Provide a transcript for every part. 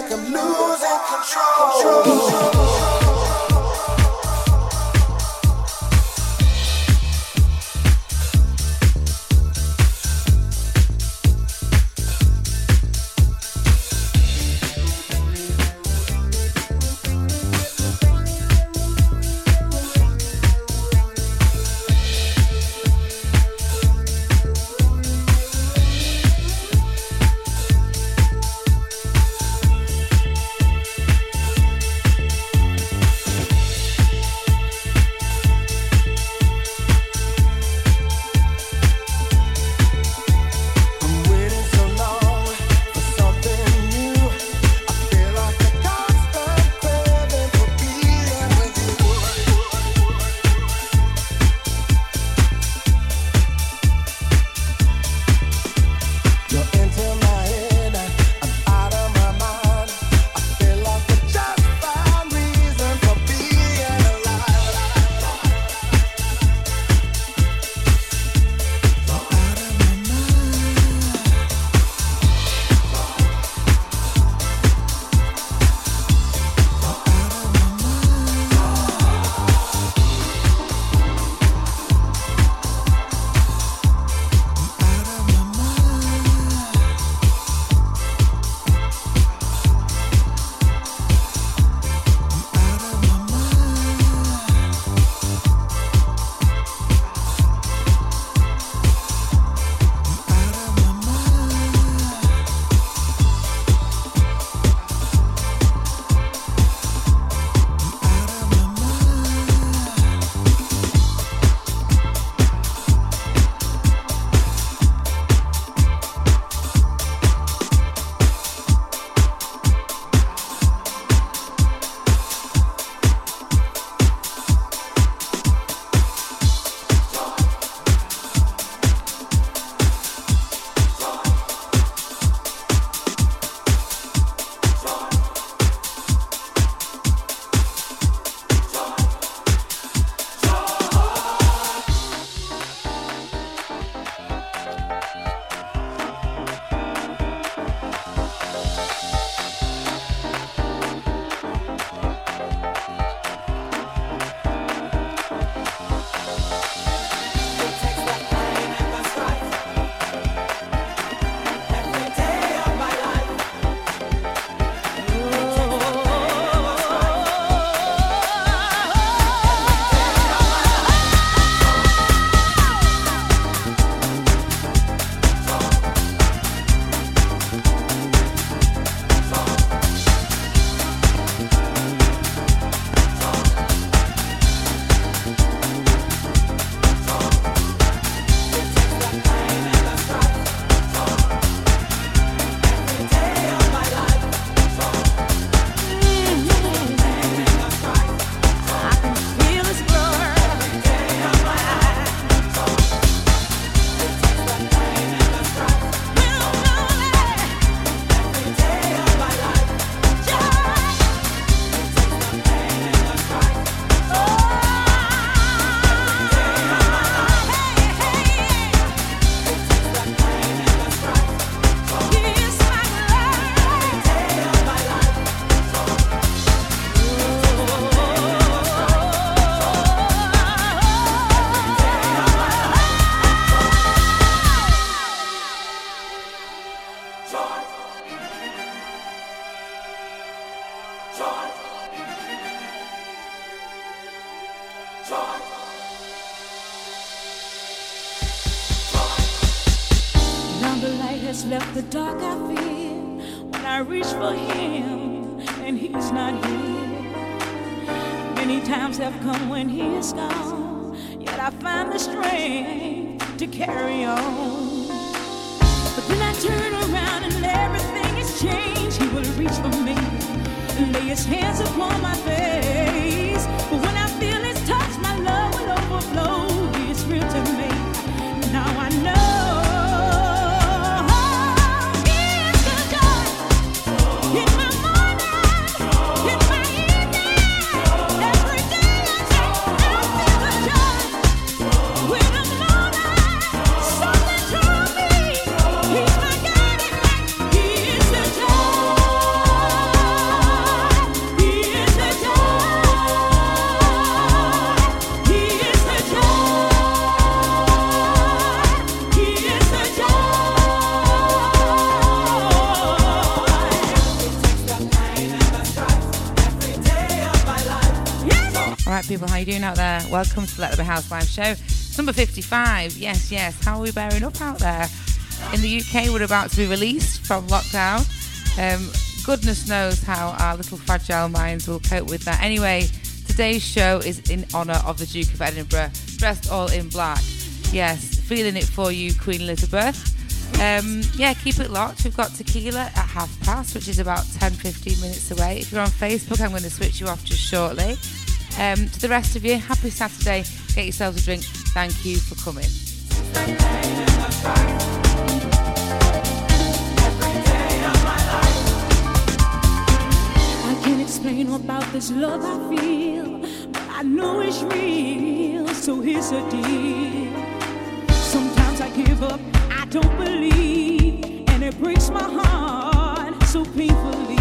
like I'm losing control. control. Welcome to Let There Be House Show. Number 55. Yes, yes. How are we bearing up out there? In the UK, we're about to be released from lockdown. Um, goodness knows how our little fragile minds will cope with that. Anyway, today's show is in honour of the Duke of Edinburgh, dressed all in black. Yes, feeling it for you, Queen Elizabeth. Um, yeah, keep it locked. We've got tequila at half past, which is about 10 15 minutes away. If you're on Facebook, I'm going to switch you off just shortly. Um, to the rest of you, happy Saturday. Get yourselves a drink. Thank you for coming. Explain about this love I feel, but I know it's real. So here's the deal. Sometimes I give up, I don't believe, and it breaks my heart so painfully.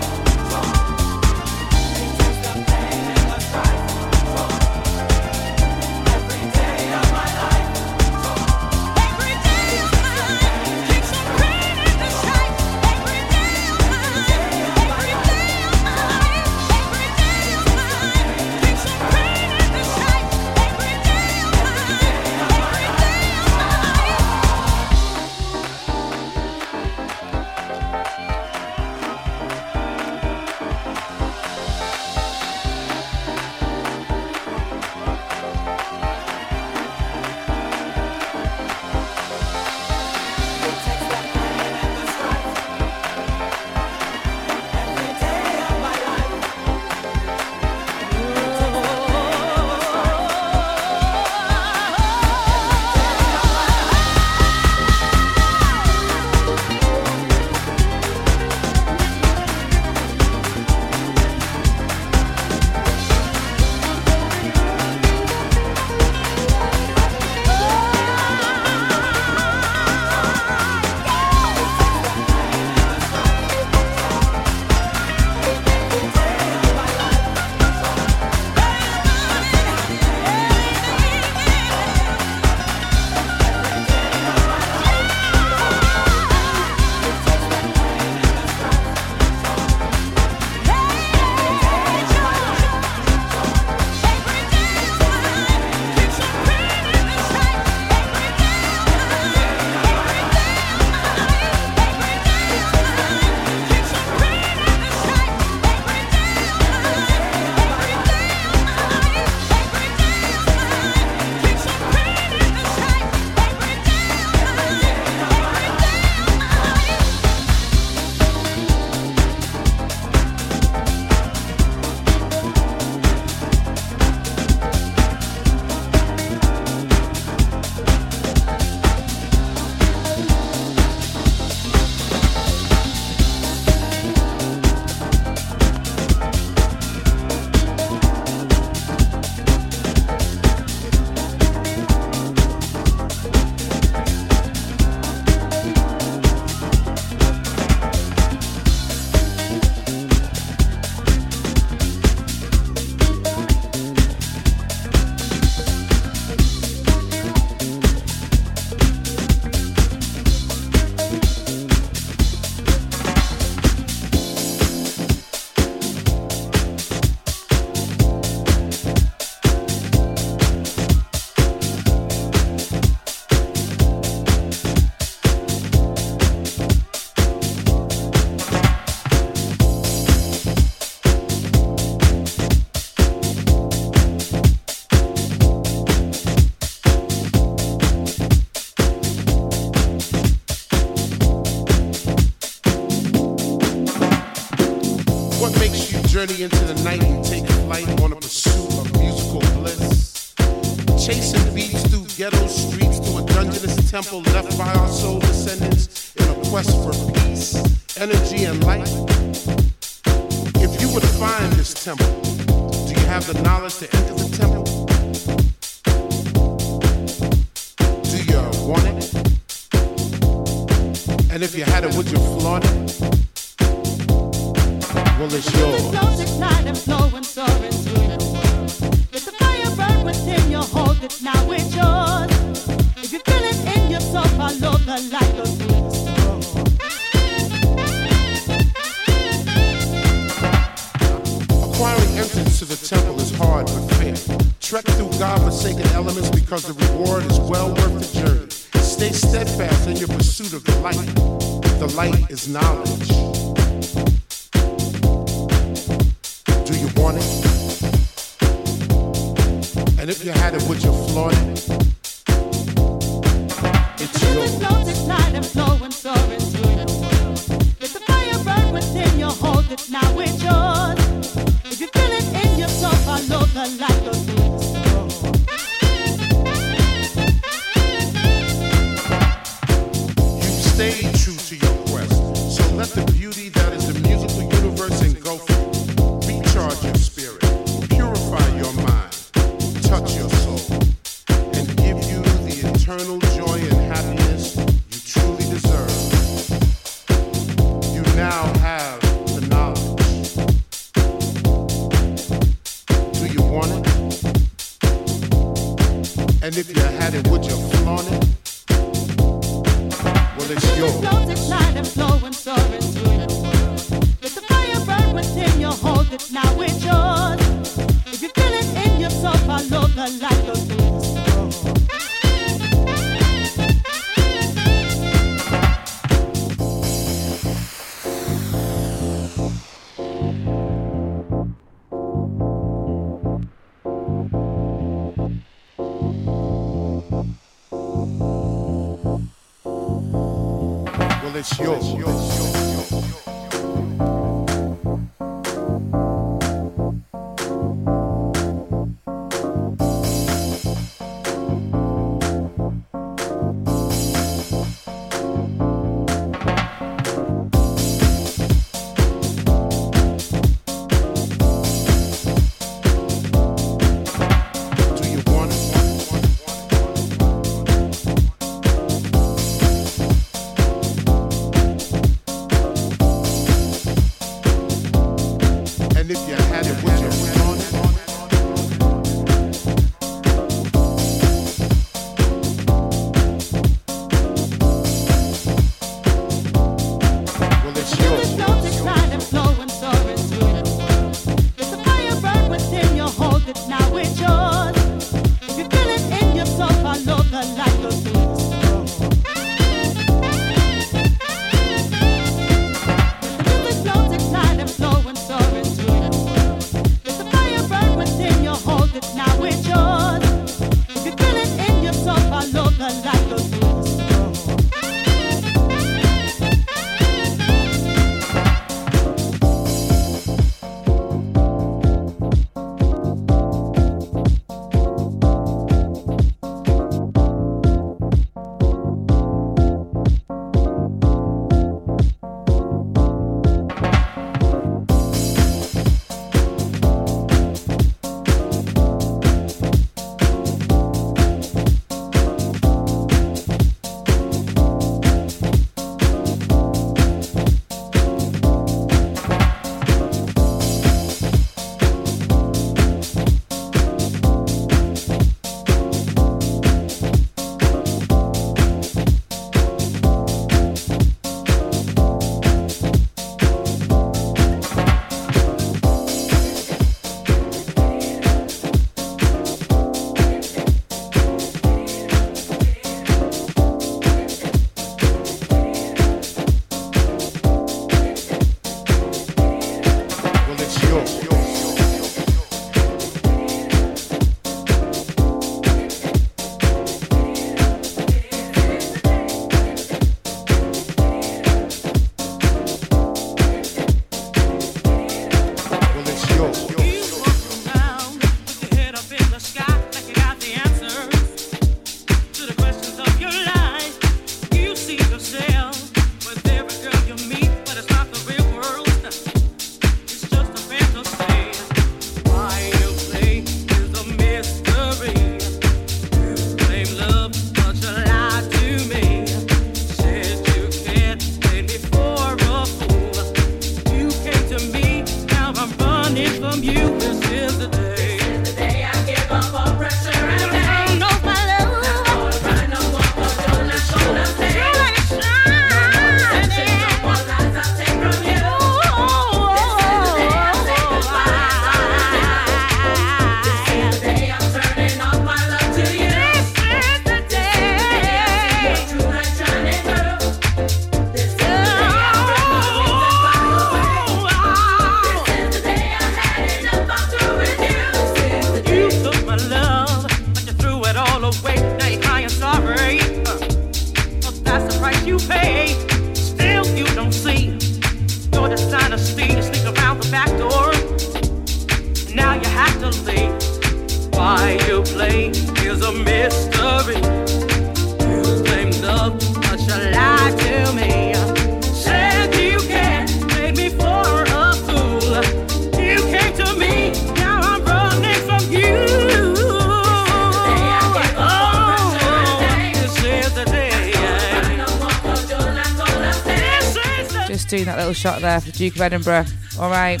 Shot there for Duke of Edinburgh. All right,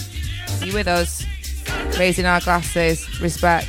you with us? Raising our glasses, respect.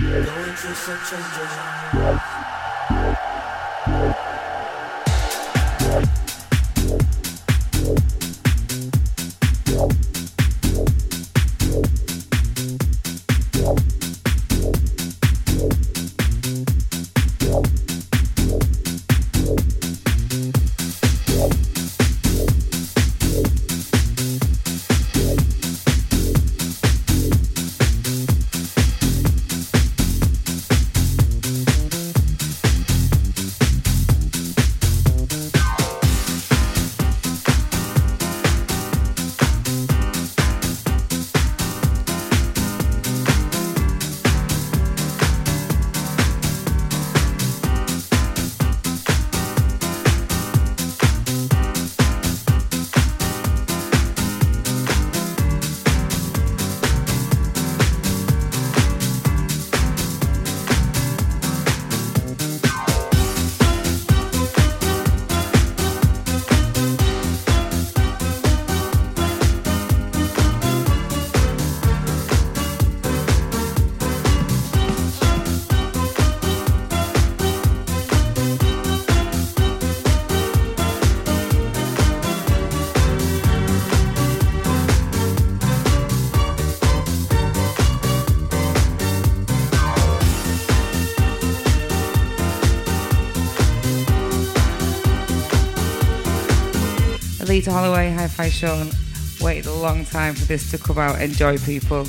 Going through some changes. Holloway, Hi Fi Sean. Waited a long time for this to come out. Enjoy, people.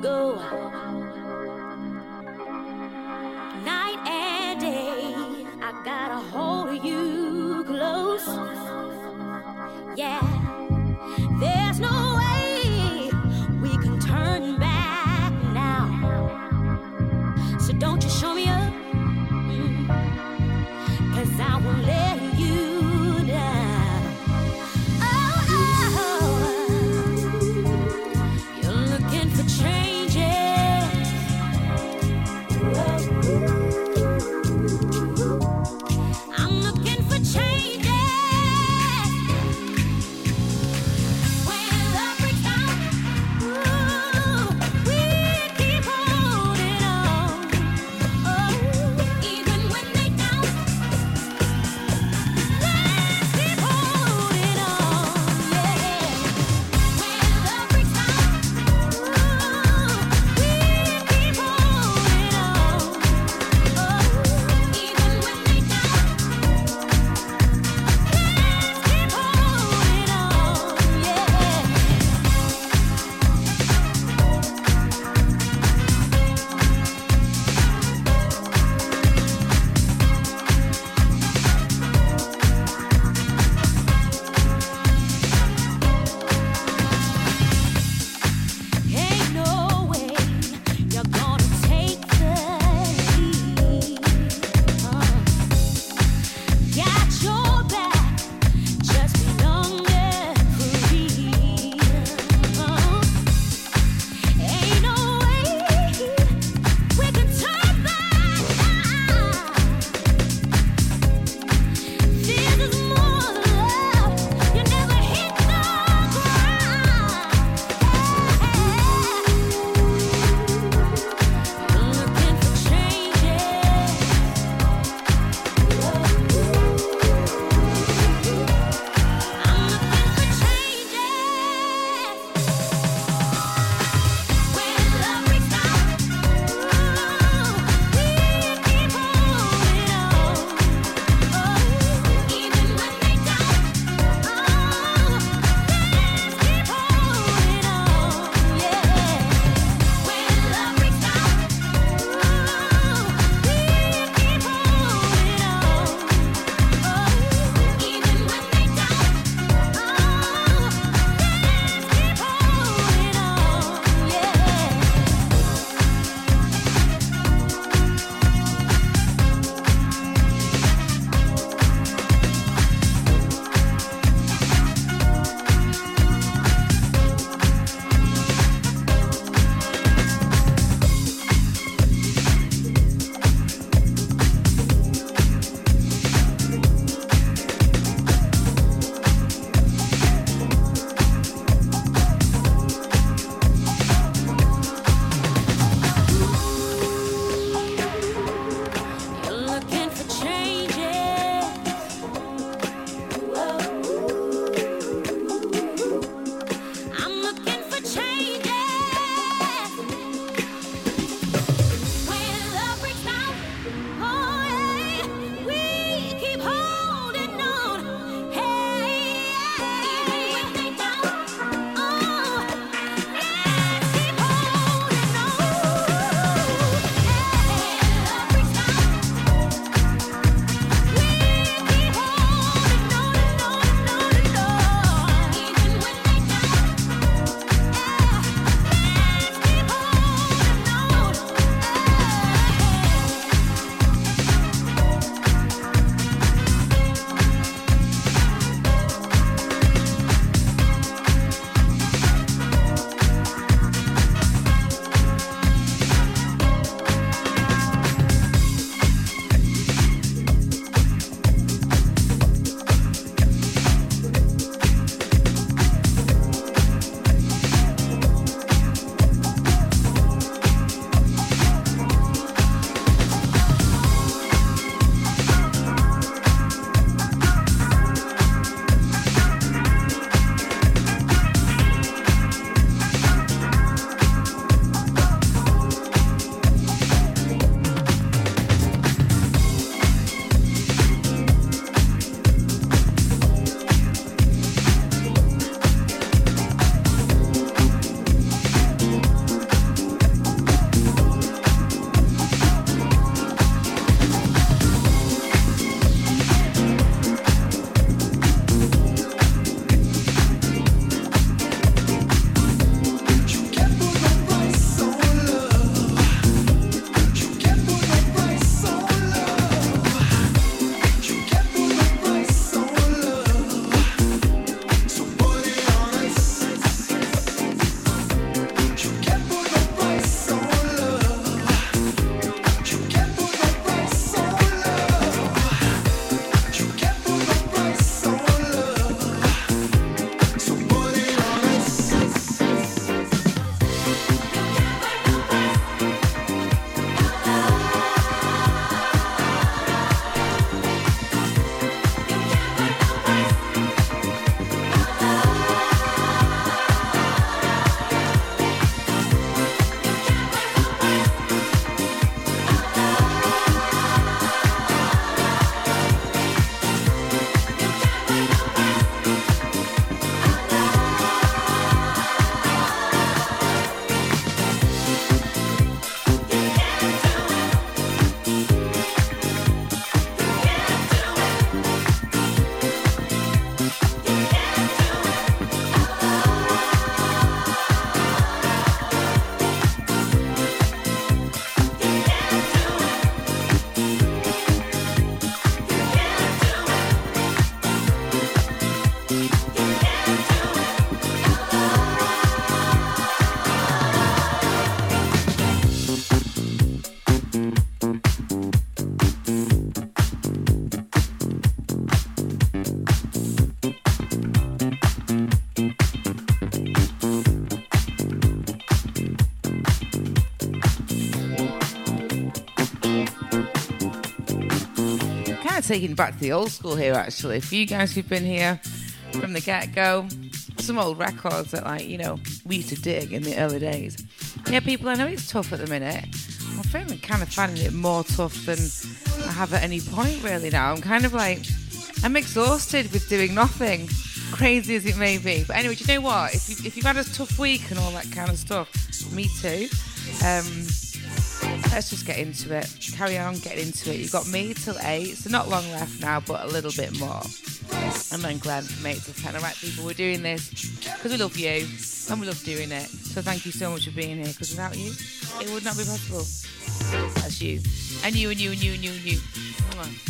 go. Night and day, I got a hold of you close. Yeah. Taking back to the old school here, actually. For you guys who've been here from the get go, some old records that, like, you know, we used to dig in the early days. Yeah, people, I know it's tough at the minute. I'm feeling kind of finding it more tough than I have at any point, really, now. I'm kind of like, I'm exhausted with doing nothing, crazy as it may be. But anyway, do you know what? If, you, if you've had a tough week and all that kind of stuff, me too. Um, let's just get into it. Carry on, get into it. You've got me till 8, so not long left now, but a little bit more. And then Glenn from 8 till 10. All right, people, we're doing this because we love you and we love doing it. So thank you so much for being here because without you, it would not be possible. That's you. And you, and you, and you, and you, and you.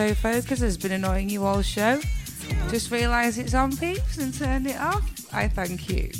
Autofocus has been annoying you all show. Just realise it's on, peeps, and turn it off. I thank you.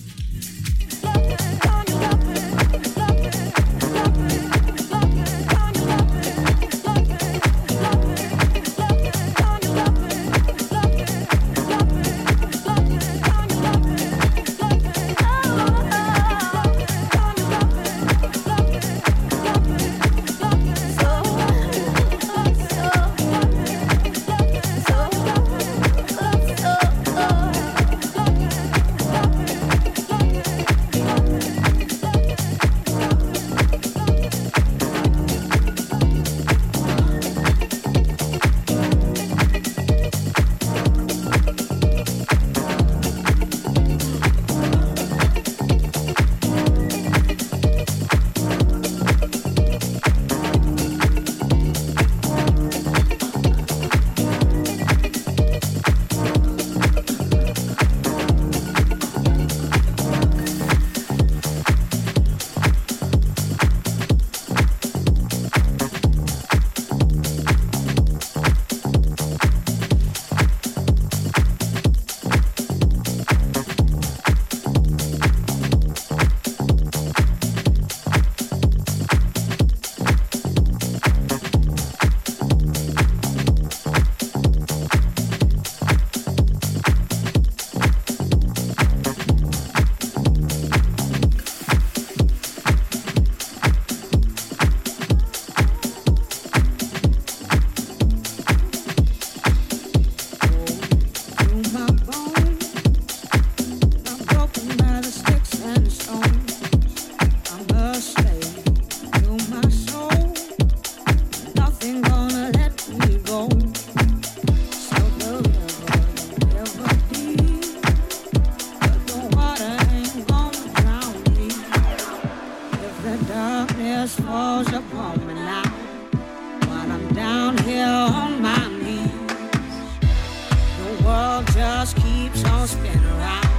world just keeps on spinning around.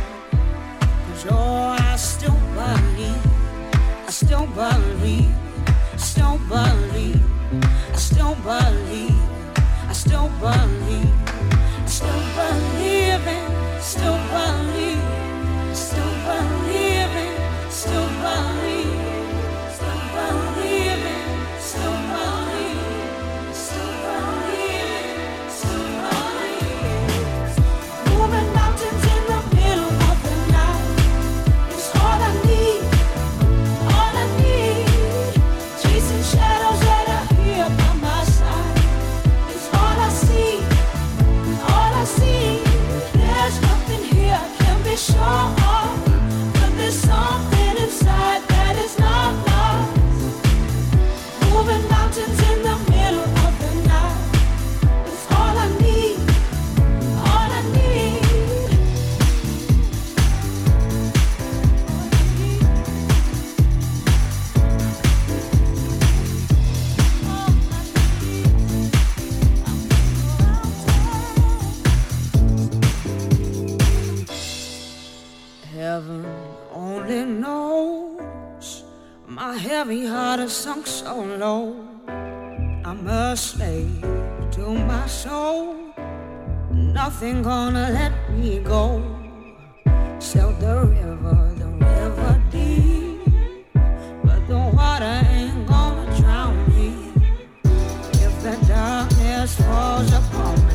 Cause oh, I still believe, I still believe, still believe, I still believe, I still believe, I still believe, I still believe in, still believe. Nothing gonna let me go. Sail the river, the river deep, but the water ain't gonna drown me. If the darkness falls upon me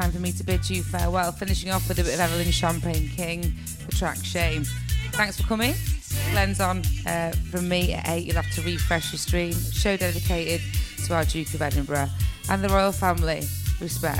time for me to bid you farewell, finishing off with a bit of Evelyn Champagne King, the track Shame. Thanks for coming. Glenn's on uh, from me at 8. You'll have to refresh your stream. Show dedicated to our Duke of Edinburgh and the royal family. Respect.